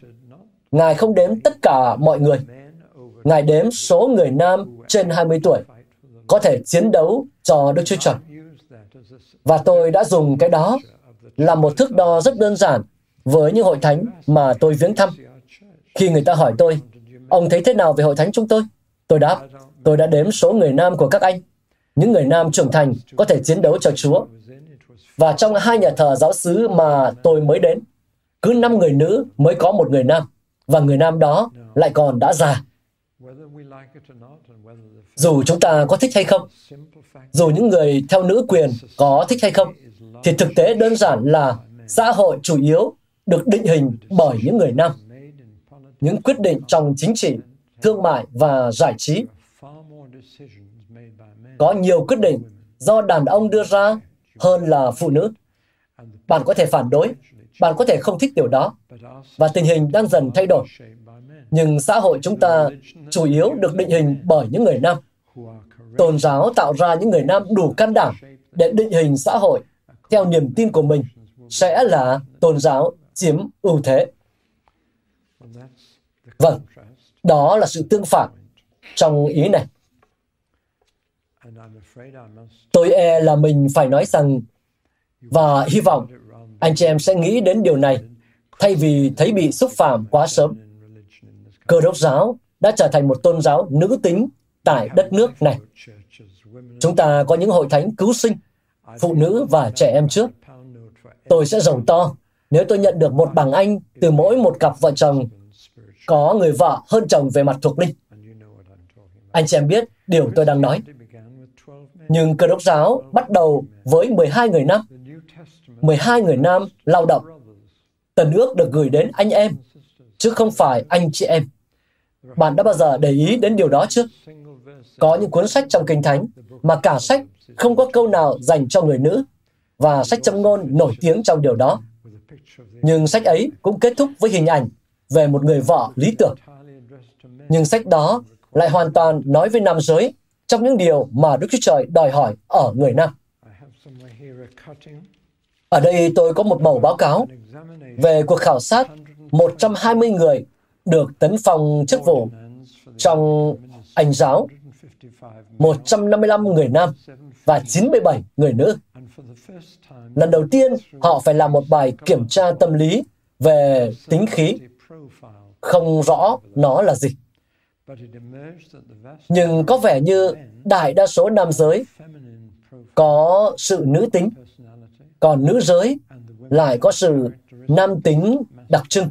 Ngài không đếm tất cả mọi người. Ngài đếm số người nam trên 20 tuổi có thể chiến đấu cho Đức Chúa Trời. Và tôi đã dùng cái đó là một thước đo rất đơn giản với những hội thánh mà tôi viếng thăm. Khi người ta hỏi tôi, ông thấy thế nào về hội thánh chúng tôi? Tôi đáp, tôi đã đếm số người nam của các anh. Những người nam trưởng thành có thể chiến đấu cho Chúa. Và trong hai nhà thờ giáo xứ mà tôi mới đến, cứ năm người nữ mới có một người nam. Và người nam đó lại còn đã già. Dù chúng ta có thích hay không, dù những người theo nữ quyền có thích hay không, thì thực tế đơn giản là xã hội chủ yếu được định hình bởi những người nam. Những quyết định trong chính trị, thương mại và giải trí có nhiều quyết định do đàn ông đưa ra hơn là phụ nữ. Bạn có thể phản đối, bạn có thể không thích điều đó, và tình hình đang dần thay đổi. Nhưng xã hội chúng ta chủ yếu được định hình bởi những người nam. Tôn giáo tạo ra những người nam đủ can đảm để định hình xã hội theo niềm tin của mình sẽ là tôn giáo chiếm ưu thế. Vâng, đó là sự tương phản trong ý này. Tôi e là mình phải nói rằng và hy vọng anh chị em sẽ nghĩ đến điều này thay vì thấy bị xúc phạm quá sớm. Cơ đốc giáo đã trở thành một tôn giáo nữ tính tại đất nước này. Chúng ta có những hội thánh cứu sinh, phụ nữ và trẻ em trước. Tôi sẽ giàu to nếu tôi nhận được một bảng Anh từ mỗi một cặp vợ chồng có người vợ hơn chồng về mặt thuộc linh. Anh chị em biết điều tôi đang nói. Nhưng cơ đốc giáo bắt đầu với 12 người nam. 12 người nam lao động. Tần ước được gửi đến anh em, chứ không phải anh chị em. Bạn đã bao giờ để ý đến điều đó chưa? Có những cuốn sách trong Kinh Thánh mà cả sách không có câu nào dành cho người nữ và sách châm ngôn nổi tiếng trong điều đó. Nhưng sách ấy cũng kết thúc với hình ảnh về một người vợ lý tưởng. Nhưng sách đó lại hoàn toàn nói với nam giới trong những điều mà Đức Chúa Trời đòi hỏi ở người nam. Ở đây tôi có một mẫu báo cáo về cuộc khảo sát 120 người được tấn phong chức vụ trong Anh giáo, 155 người nam và 97 người nữ. Lần đầu tiên, họ phải làm một bài kiểm tra tâm lý về tính khí, không rõ nó là gì. Nhưng có vẻ như đại đa số nam giới có sự nữ tính, còn nữ giới lại có sự nam tính đặc trưng.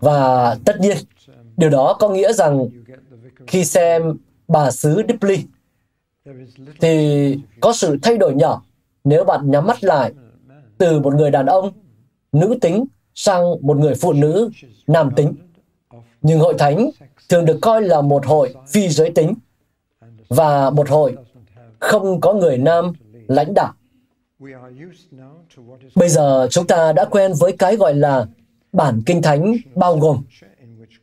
Và tất nhiên, điều đó có nghĩa rằng khi xem bà xứ Dipley thì có sự thay đổi nhỏ nếu bạn nhắm mắt lại từ một người đàn ông nữ tính sang một người phụ nữ nam tính. Nhưng hội thánh thường được coi là một hội phi giới tính và một hội không có người nam lãnh đạo. Bây giờ chúng ta đã quen với cái gọi là bản kinh thánh bao gồm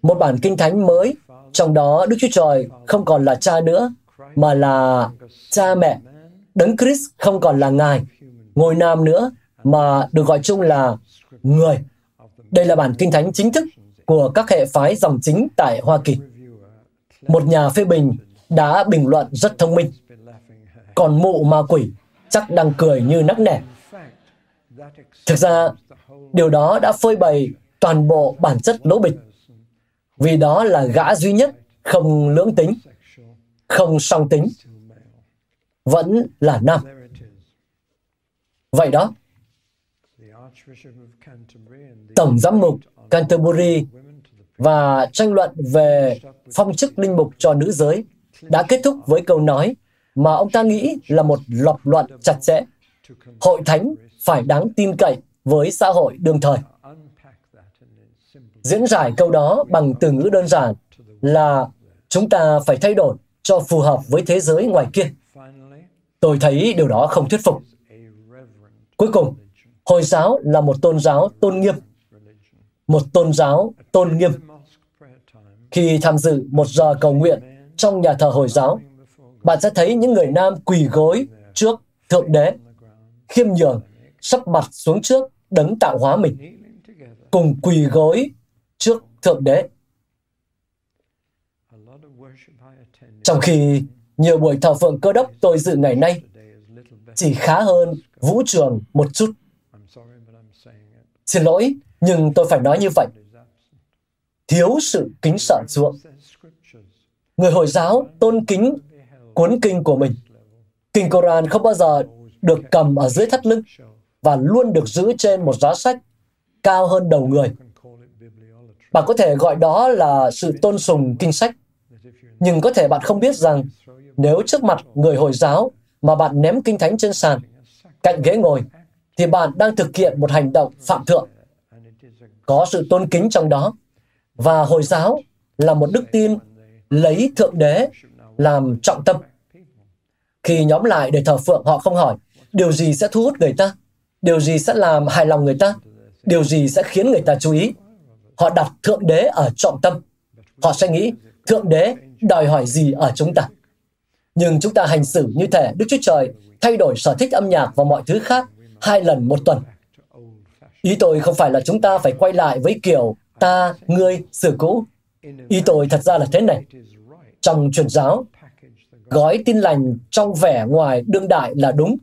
một bản kinh thánh mới, trong đó Đức Chúa Trời không còn là cha nữa, mà là cha mẹ. Đấng Christ không còn là Ngài, ngôi nam nữa, mà được gọi chung là người. Đây là bản kinh thánh chính thức của các hệ phái dòng chính tại Hoa Kỳ. Một nhà phê bình đã bình luận rất thông minh. Còn mụ ma quỷ chắc đang cười như nắc nẻ. Thực ra, điều đó đã phơi bày toàn bộ bản chất lỗ bịch. Vì đó là gã duy nhất không lưỡng tính, không song tính, vẫn là nam. Vậy đó, Tổng giám mục Canterbury và tranh luận về phong chức linh mục cho nữ giới đã kết thúc với câu nói mà ông ta nghĩ là một lập luận chặt chẽ. Hội thánh phải đáng tin cậy với xã hội đương thời. Diễn giải câu đó bằng từ ngữ đơn giản là chúng ta phải thay đổi cho phù hợp với thế giới ngoài kia. Tôi thấy điều đó không thuyết phục. Cuối cùng, Hồi giáo là một tôn giáo tôn nghiêm. Một tôn giáo tôn nghiêm. Khi tham dự một giờ cầu nguyện trong nhà thờ Hồi giáo, bạn sẽ thấy những người nam quỳ gối trước Thượng Đế, khiêm nhường, sắp mặt xuống trước đấng tạo hóa mình, cùng quỳ gối trước Thượng Đế. Trong khi nhiều buổi thờ phượng cơ đốc tôi dự ngày nay chỉ khá hơn vũ trường một chút. Xin lỗi, nhưng tôi phải nói như vậy. Thiếu sự kính sợ Chúa. Người Hồi giáo tôn kính cuốn kinh của mình. Kinh Koran không bao giờ được cầm ở dưới thắt lưng và luôn được giữ trên một giá sách cao hơn đầu người. Bạn có thể gọi đó là sự tôn sùng kinh sách. Nhưng có thể bạn không biết rằng nếu trước mặt người Hồi giáo mà bạn ném kinh thánh trên sàn, cạnh ghế ngồi, thì bạn đang thực hiện một hành động phạm thượng. Có sự tôn kính trong đó. Và Hồi giáo là một đức tin lấy Thượng Đế làm trọng tâm. Khi nhóm lại để thờ phượng, họ không hỏi điều gì sẽ thu hút người ta, điều gì sẽ làm hài lòng người ta, điều gì sẽ khiến người ta chú ý. Họ đặt Thượng Đế ở trọng tâm. Họ sẽ nghĩ Thượng Đế đòi hỏi gì ở chúng ta. Nhưng chúng ta hành xử như thể Đức Chúa Trời thay đổi sở thích âm nhạc và mọi thứ khác hai lần một tuần. Ý tôi không phải là chúng ta phải quay lại với kiểu ta, ngươi, xưa cũ. Ý tôi thật ra là thế này. Trong truyền giáo, gói tin lành trong vẻ ngoài đương đại là đúng.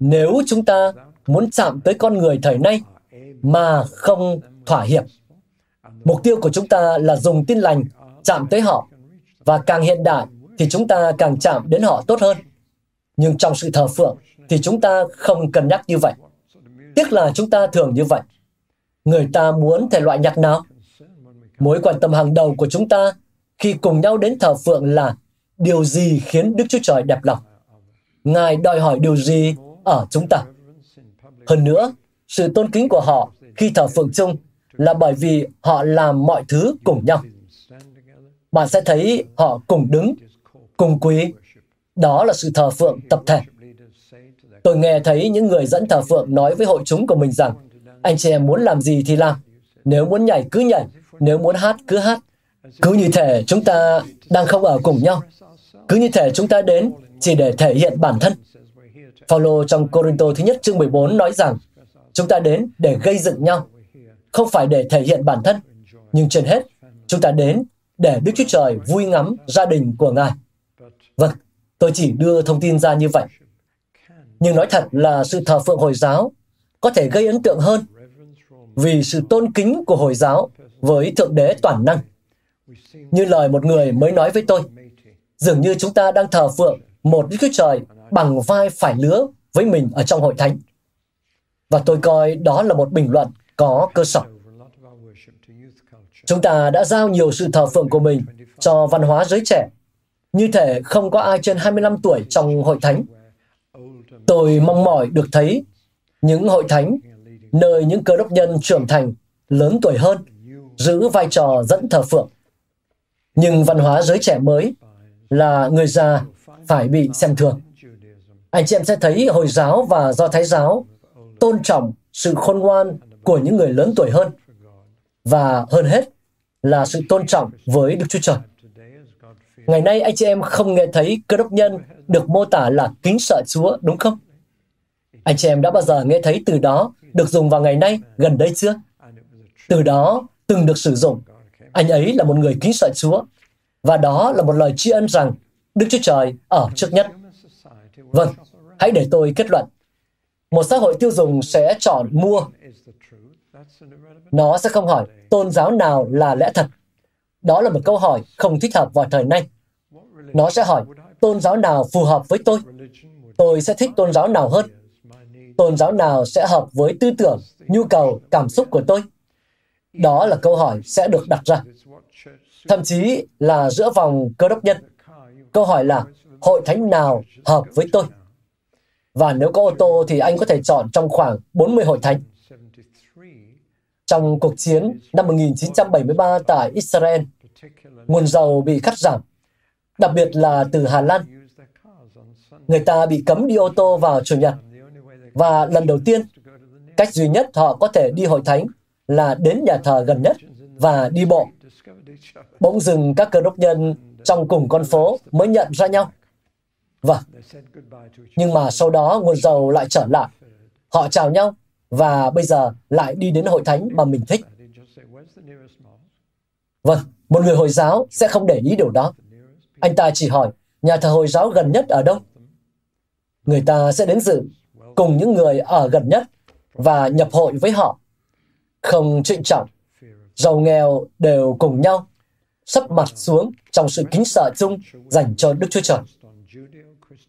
Nếu chúng ta muốn chạm tới con người thời nay mà không thỏa hiệp, mục tiêu của chúng ta là dùng tin lành chạm tới họ và càng hiện đại thì chúng ta càng chạm đến họ tốt hơn. Nhưng trong sự thờ phượng thì chúng ta không cân nhắc như vậy. Tiếc là chúng ta thường như vậy. Người ta muốn thể loại nhạc nào? Mối quan tâm hàng đầu của chúng ta khi cùng nhau đến thờ phượng là điều gì khiến Đức Chúa Trời đẹp lòng? Ngài đòi hỏi điều gì ở chúng ta? Hơn nữa, sự tôn kính của họ khi thờ phượng chung là bởi vì họ làm mọi thứ cùng nhau. Bạn sẽ thấy họ cùng đứng, cùng quý. Đó là sự thờ phượng tập thể. Tôi nghe thấy những người dẫn thờ phượng nói với hội chúng của mình rằng, anh chị em muốn làm gì thì làm. Nếu muốn nhảy cứ nhảy, nếu muốn hát cứ hát. Cứ như thể chúng ta đang không ở cùng nhau. Cứ như thể chúng ta đến chỉ để thể hiện bản thân. Phaolô trong Corinto thứ nhất chương 14 nói rằng chúng ta đến để gây dựng nhau, không phải để thể hiện bản thân, nhưng trên hết chúng ta đến để Đức Chúa Trời vui ngắm gia đình của Ngài. Vâng, tôi chỉ đưa thông tin ra như vậy. Nhưng nói thật là sự thờ phượng Hồi giáo có thể gây ấn tượng hơn vì sự tôn kính của Hồi giáo với Thượng Đế toàn năng. Như lời một người mới nói với tôi, dường như chúng ta đang thờ phượng một Đức Chúa Trời bằng vai phải lứa với mình ở trong hội thánh. Và tôi coi đó là một bình luận có cơ sở. Chúng ta đã giao nhiều sự thờ phượng của mình cho văn hóa giới trẻ. Như thể không có ai trên 25 tuổi trong hội thánh. Tôi mong mỏi được thấy những hội thánh nơi những cơ đốc nhân trưởng thành, lớn tuổi hơn, giữ vai trò dẫn thờ phượng. Nhưng văn hóa giới trẻ mới là người già phải bị xem thường. Anh chị em sẽ thấy Hồi giáo và Do Thái giáo tôn trọng sự khôn ngoan của những người lớn tuổi hơn và hơn hết là sự tôn trọng với Đức Chúa Trời. Ngày nay anh chị em không nghe thấy cơ đốc nhân được mô tả là kính sợ Chúa, đúng không? Anh chị em đã bao giờ nghe thấy từ đó được dùng vào ngày nay gần đây chưa? Từ đó từng được sử dụng. Anh ấy là một người kính sợ Chúa. Và đó là một lời tri ân rằng Đức Chúa Trời ở trước nhất. Vâng, hãy để tôi kết luận. Một xã hội tiêu dùng sẽ chọn mua. Nó sẽ không hỏi tôn giáo nào là lẽ thật. Đó là một câu hỏi không thích hợp vào thời nay. Nó sẽ hỏi tôn giáo nào phù hợp với tôi. Tôi sẽ thích tôn giáo nào hơn. Tôn giáo nào sẽ hợp với tư tưởng, nhu cầu, cảm xúc của tôi. Đó là câu hỏi sẽ được đặt ra. Thậm chí là giữa vòng cơ đốc nhân. Câu hỏi là hội thánh nào hợp với tôi? Và nếu có ô tô thì anh có thể chọn trong khoảng 40 hội thánh. Trong cuộc chiến năm 1973 tại Israel, nguồn dầu bị cắt giảm, đặc biệt là từ Hà Lan. Người ta bị cấm đi ô tô vào Chủ nhật. Và lần đầu tiên, cách duy nhất họ có thể đi hội thánh là đến nhà thờ gần nhất và đi bộ. Bỗng dừng các cơ đốc nhân trong cùng con phố mới nhận ra nhau. Vâng. Nhưng mà sau đó nguồn dầu lại trở lại. Họ chào nhau và bây giờ lại đi đến hội thánh mà mình thích. Vâng, một người Hồi giáo sẽ không để ý điều đó. Anh ta chỉ hỏi, nhà thờ Hồi giáo gần nhất ở đâu? Người ta sẽ đến dự cùng những người ở gần nhất và nhập hội với họ. Không trịnh trọng, giàu nghèo đều cùng nhau, sắp mặt xuống trong sự kính sợ chung dành cho Đức Chúa Trời.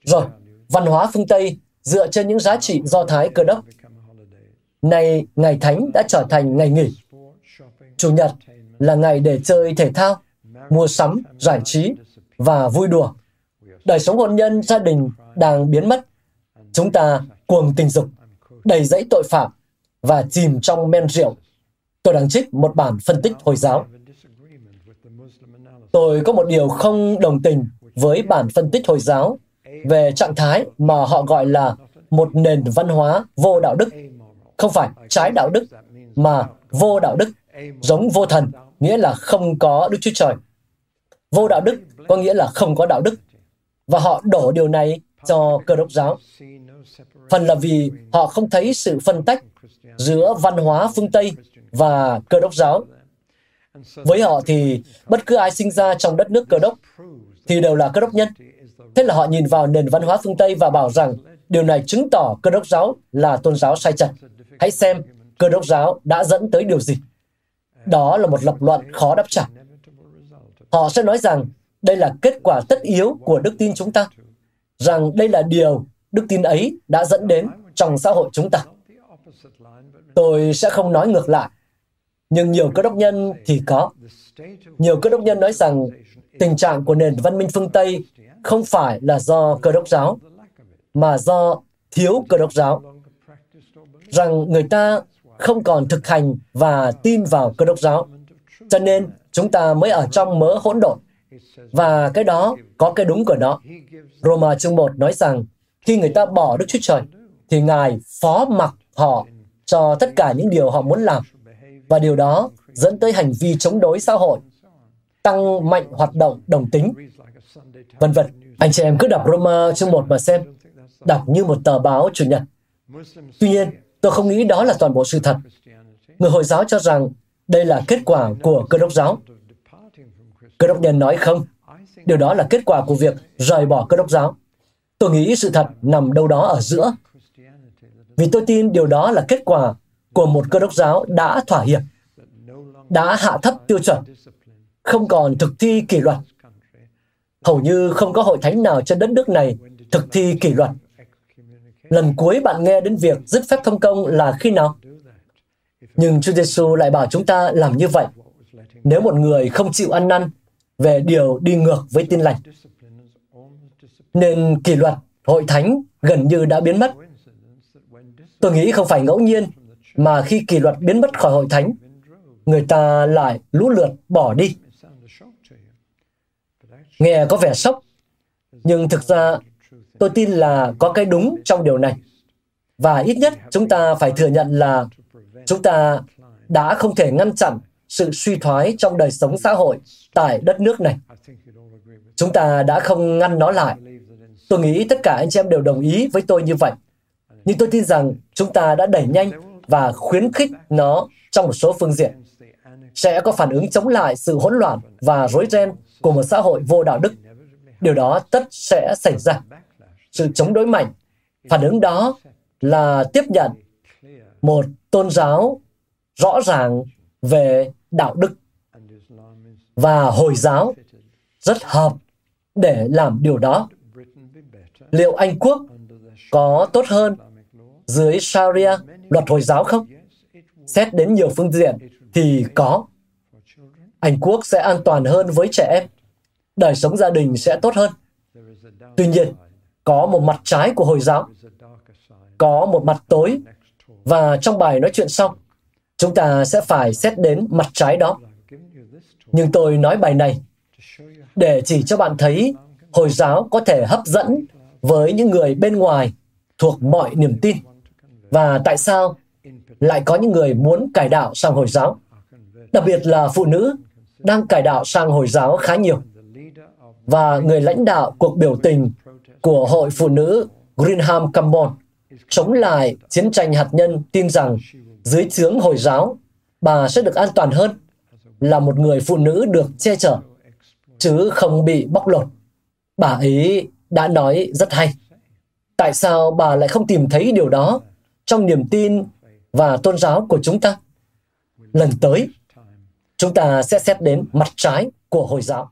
Rồi, văn hóa phương Tây dựa trên những giá trị do Thái cơ đốc. Nay, ngày Thánh đã trở thành ngày nghỉ. Chủ nhật là ngày để chơi thể thao, mua sắm, giải trí và vui đùa. Đời sống hôn nhân, gia đình đang biến mất. Chúng ta cuồng tình dục, đầy dẫy tội phạm và chìm trong men rượu. Tôi đang trích một bản phân tích Hồi giáo. Tôi có một điều không đồng tình với bản phân tích Hồi giáo về trạng thái mà họ gọi là một nền văn hóa vô đạo đức. Không phải trái đạo đức, mà vô đạo đức, giống vô thần, nghĩa là không có Đức Chúa Trời. Vô đạo đức có nghĩa là không có đạo đức. Và họ đổ điều này cho cơ đốc giáo. Phần là vì họ không thấy sự phân tách giữa văn hóa phương Tây và cơ đốc giáo. Với họ thì bất cứ ai sinh ra trong đất nước cơ đốc thì đều là cơ đốc nhân. Thế là họ nhìn vào nền văn hóa phương Tây và bảo rằng điều này chứng tỏ cơ đốc giáo là tôn giáo sai trật. Hãy xem cơ đốc giáo đã dẫn tới điều gì. Đó là một lập luận khó đáp trả. Họ sẽ nói rằng đây là kết quả tất yếu của đức tin chúng ta, rằng đây là điều đức tin ấy đã dẫn đến trong xã hội chúng ta. Tôi sẽ không nói ngược lại, nhưng nhiều cơ đốc nhân thì có. Nhiều cơ đốc nhân nói rằng tình trạng của nền văn minh phương Tây không phải là do cơ đốc giáo, mà do thiếu cơ đốc giáo. Rằng người ta không còn thực hành và tin vào cơ đốc giáo. Cho nên chúng ta mới ở trong mớ hỗn độn. Và cái đó có cái đúng của nó. Roma chương 1 nói rằng khi người ta bỏ Đức Chúa Trời thì Ngài phó mặc họ cho tất cả những điều họ muốn làm. Và điều đó dẫn tới hành vi chống đối xã hội, tăng mạnh hoạt động đồng tính, vân vân. Anh chị em cứ đọc Roma chương 1 mà xem, đọc như một tờ báo chủ nhật. Tuy nhiên, tôi không nghĩ đó là toàn bộ sự thật. Người Hồi giáo cho rằng đây là kết quả của cơ đốc giáo. Cơ đốc nhân nói không. Điều đó là kết quả của việc rời bỏ cơ đốc giáo. Tôi nghĩ sự thật nằm đâu đó ở giữa. Vì tôi tin điều đó là kết quả của một cơ đốc giáo đã thỏa hiệp, đã hạ thấp tiêu chuẩn, không còn thực thi kỷ luật. Hầu như không có hội thánh nào trên đất nước này thực thi kỷ luật. Lần cuối bạn nghe đến việc dứt phép thông công là khi nào? Nhưng Chúa Giêsu lại bảo chúng ta làm như vậy. Nếu một người không chịu ăn năn về điều đi ngược với tin lành, nên kỷ luật hội thánh gần như đã biến mất. Tôi nghĩ không phải ngẫu nhiên mà khi kỷ luật biến mất khỏi hội thánh, người ta lại lũ lượt bỏ đi. Nghe có vẻ sốc, nhưng thực ra tôi tin là có cái đúng trong điều này. Và ít nhất chúng ta phải thừa nhận là chúng ta đã không thể ngăn chặn sự suy thoái trong đời sống xã hội tại đất nước này. Chúng ta đã không ngăn nó lại. Tôi nghĩ tất cả anh chị em đều đồng ý với tôi như vậy. Nhưng tôi tin rằng chúng ta đã đẩy nhanh và khuyến khích nó trong một số phương diện. Sẽ có phản ứng chống lại sự hỗn loạn và rối ren của một xã hội vô đạo đức. Điều đó tất sẽ xảy ra. Sự chống đối mạnh, phản ứng đó là tiếp nhận một tôn giáo rõ ràng về đạo đức và Hồi giáo rất hợp để làm điều đó. Liệu Anh Quốc có tốt hơn dưới Sharia, luật Hồi giáo không? Xét đến nhiều phương diện thì có. Anh Quốc sẽ an toàn hơn với trẻ em. Đời sống gia đình sẽ tốt hơn. Tuy nhiên, có một mặt trái của Hồi giáo. Có một mặt tối. Và trong bài nói chuyện xong, chúng ta sẽ phải xét đến mặt trái đó. Nhưng tôi nói bài này để chỉ cho bạn thấy Hồi giáo có thể hấp dẫn với những người bên ngoài thuộc mọi niềm tin. Và tại sao lại có những người muốn cải đạo sang Hồi giáo? Đặc biệt là phụ nữ đang cải đạo sang Hồi giáo khá nhiều. Và người lãnh đạo cuộc biểu tình của Hội Phụ nữ Greenham Cambon chống lại chiến tranh hạt nhân tin rằng dưới chướng Hồi giáo, bà sẽ được an toàn hơn là một người phụ nữ được che chở, chứ không bị bóc lột. Bà ấy đã nói rất hay. Tại sao bà lại không tìm thấy điều đó trong niềm tin và tôn giáo của chúng ta? Lần tới, chúng ta sẽ xét đến mặt trái của Hồi giáo.